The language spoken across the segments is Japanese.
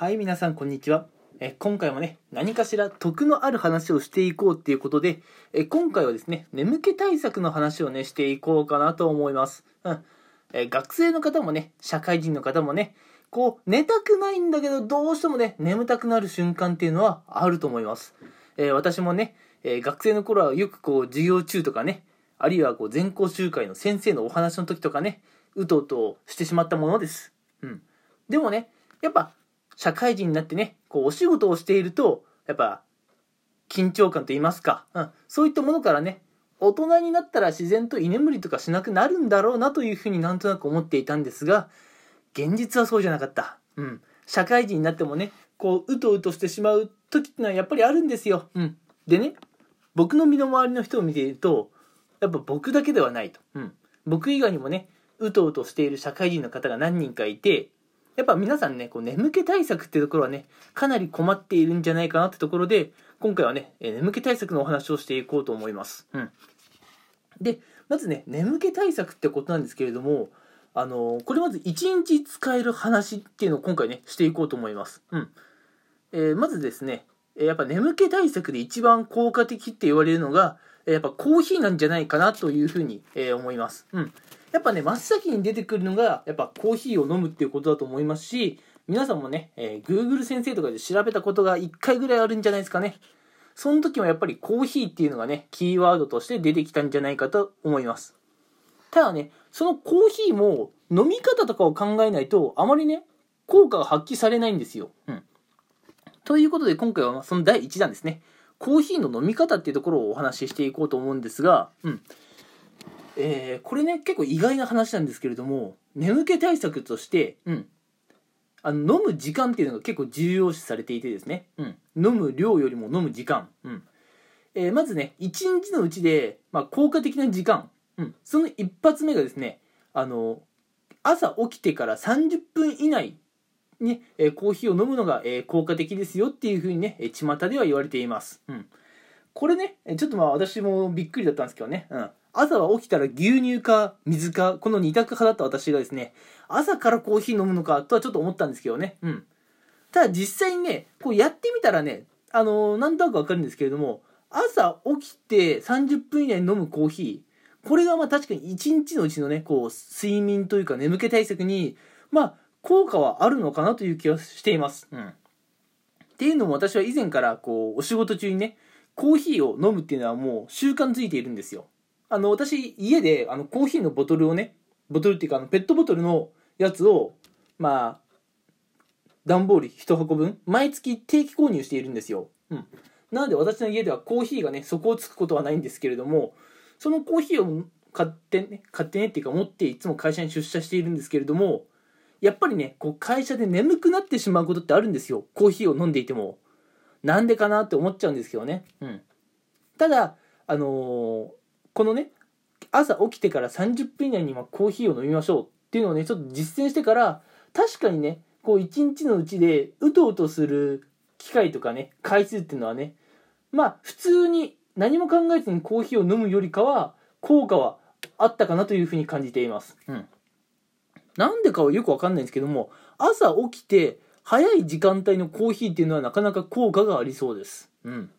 はい、皆さん、こんにちは。え今回もね、何かしら得のある話をしていこうっていうことで、え今回はですね、眠気対策の話をね、していこうかなと思います。うん。え学生の方もね、社会人の方もね、こう、寝たくないんだけど、どうしてもね、眠たくなる瞬間っていうのはあると思います。え私もね、え学生の頃はよくこう、授業中とかね、あるいはこう、全校集会の先生のお話の時とかね、うとうとしてしまったものです。うん。でもね、やっぱ、社会人になってね、こう、お仕事をしていると、やっぱ、緊張感と言いますか、うん、そういったものからね、大人になったら自然と居眠りとかしなくなるんだろうなというふうになんとなく思っていたんですが、現実はそうじゃなかった。うん。社会人になってもね、こう、うとうとしてしまう時ってのはやっぱりあるんですよ。うん。でね、僕の身の回りの人を見ていると、やっぱ僕だけではないと。うん。僕以外にもね、うとうとしている社会人の方が何人かいて、やっぱ皆さんね、こう眠気対策っていうところはね、かなり困っているんじゃないかなってところで、今回はね、えー眠気対策のお話をしていこうと思います。うん。で、まずね、眠気対策ってことなんですけれども、あのーこれまず1日使える話っていうのを今回ね、していこうと思います。うん。えーまずですね、えーやっぱ眠気対策で一番効果的って言われるのが、えーやっぱコーヒーなんじゃないかなというふうに、え思います。うん。やっぱね、真っ先に出てくるのが、やっぱコーヒーを飲むっていうことだと思いますし、皆さんもね、えー Google 先生とかで調べたことが1回ぐらいあるんじゃないですかね。その時もやっぱりコーヒーっていうのがね、キーワードとして出てきたんじゃないかと思います。ただね、そのコーヒーも飲み方とかを考えないと、あまりね、効果が発揮されないんですよ。うん。ということで今回はその第1弾ですね。コーヒーの飲み方っていうところをお話ししていこうと思うんですが、うん。えーこれね、結構意外な話なんですけれども、眠気対策として、うん。あの、飲む時間っていうのが結構重要視されていてですね。うん。飲む量よりも飲む時間。うん。えーまずね、1日のうちで、まあ、効果的な時間。うん。その一発目がですね、あの、朝起きてから30分以内に、えコーヒーを飲むのが、え効果的ですよっていうふうにね、えー巷では言われています。うん。これね、ちょっとまあ私もびっくりだったんですけどね。うん。朝は起きたら牛乳か水か、この二択派だった私がですね、朝からコーヒー飲むのかとはちょっと思ったんですけどね。うん。ただ実際にね、こうやってみたらね、あのーなんとなくわかるんですけれども、朝起きて30分以内に飲むコーヒー、これがまあ確かに1日のうちのね、こう、睡眠というか眠気対策に、まあ、効果はあるのかなという気がしています。うん。っていうのも私は以前から、こう、お仕事中にね、コーヒーを飲むっていうのはもう習慣づいているんですよ。あの、私、家で、あの、コーヒーのボトルをね、ボトルっていうか、あの、ペットボトルのやつを、まあ、段ボール1箱分、毎月定期購入しているんですよ。うん。なので私の家ではコーヒーがね、底をつくことはないんですけれども、そのコーヒーを買ってね、買ってねっていうか持っていつも会社に出社しているんですけれども、やっぱりね、こう会社で眠くなってしまうことってあるんですよ。コーヒーを飲んでいても。なんでかなって思っちゃうんですけどね。うん。ただ、あのーこのね、朝起きてから30分以内にまあコーヒーを飲みましょうっていうのをね、ちょっと実践してから、確かにね、こう一日のうちでうとうとする機会とかね、回数っていうのはね、まあ普通に何も考えずにコーヒーを飲むよりかは、効果はあったかなというふうに感じています。うん。なんでかはよくわかんないんですけども、朝起きて早い時間帯のコーヒーっていうのはなかなか効果がありそうです。うん。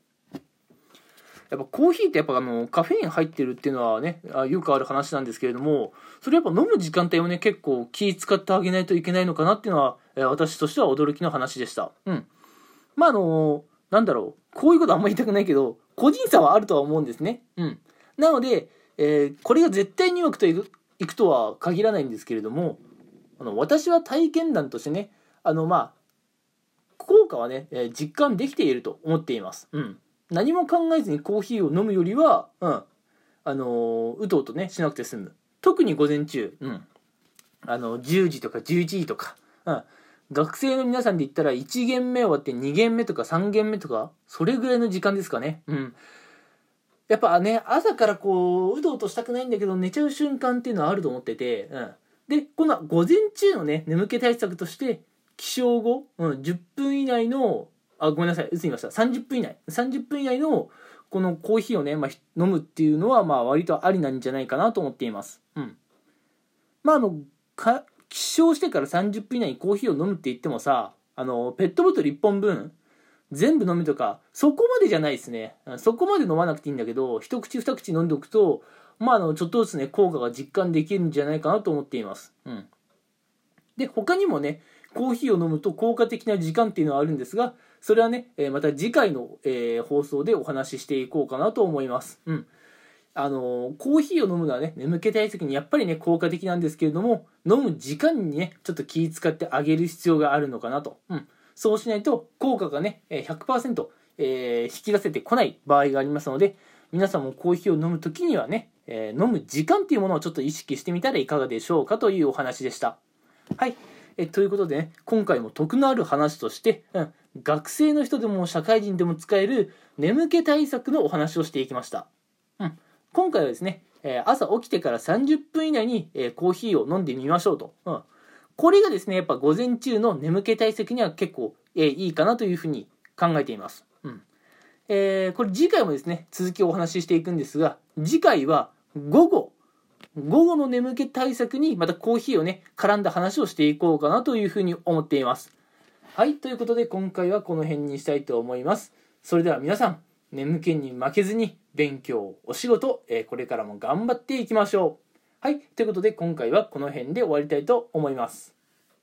やっぱコーヒーってやっぱあのカフェイン入ってるっていうのはねあよくある話なんですけれどもそれやっぱ飲む時間帯をね結構気使ってあげないといけないのかなっていうのは、えー私としては驚きの話でしたうんまああのなんだろうこういうことあんま言いたくないけど個人差はあるとは思うんですねうんなので、えーこれが絶対にうまくといくいくとは限らないんですけれどもあの私は体験談としてねあのまあ効果はね、えー実感できていると思っていますうん何も考えずにコーヒーを飲むよりは、うん、あのーうとうとね、しなくて済む。特に午前中、うん、あの、10時とか11時とか、うん、学生の皆さんで言ったら1限目終わって2限目とか3限目とか、それぐらいの時間ですかね。うん。やっぱね、朝からこう、うとうとしたくないんだけど、寝ちゃう瞬間っていうのはあると思ってて、うん。で、この午前中のね、眠気対策として、起床後、うん、10分以内の、あ、ごめんなさい、映りました。30分以内。30分以内の、このコーヒーをね、まあ、飲むっていうのは、まあ、割とありなんじゃないかなと思っています。うん。まあ、あの、か、起床してから30分以内にコーヒーを飲むって言ってもさ、あのペットボトル1本分全部飲むとかそこまでじゃないですね。そこまで飲まなくていいんだけど一口二口飲んでおくとまああのちょっとずつね効果が実感できるんじゃないかなと思っています。うん。で他にもねコーヒーを飲むと効果的な時間っていうのはあるんですがそれはね、えまた次回の、え、放送でお話ししていこうかなと思います。うん。あのコーヒーを飲むのはね眠気対策にやっぱりね効果的なんですけれども飲む時間にねちょっと気使ってあげる必要があるのかなと、うん、そうしないと効果がね100%、えー、引き出せてこない場合がありますので皆さんもコーヒーを飲む時にはね、えー、飲む時間っていうものをちょっと意識してみたらいかがでしょうかというお話でしたはいえということでね今回も得のある話として、うん、学生の人でも社会人でも使える眠気対策のお話をしていきましたうん今回はですね、え朝起きてから30分以内に、えコーヒーを飲んでみましょうと。うん。これがですね、やっぱ午前中の眠気対策には結構、えいいかなというふうに考えています。うん。えー、これ次回もですね、続きをお話ししていくんですが、次回は午後、午後の眠気対策にまたコーヒーをね、絡んだ話をしていこうかなというふうに思っています。はい、ということで今回はこの辺にしたいと思います。それでは皆さん、眠気に負けずに勉強、お仕事、えー、これからも頑張っていきましょう。はい。ということで今回はこの辺で終わりたいと思います。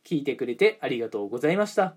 聞いてくれてありがとうございました。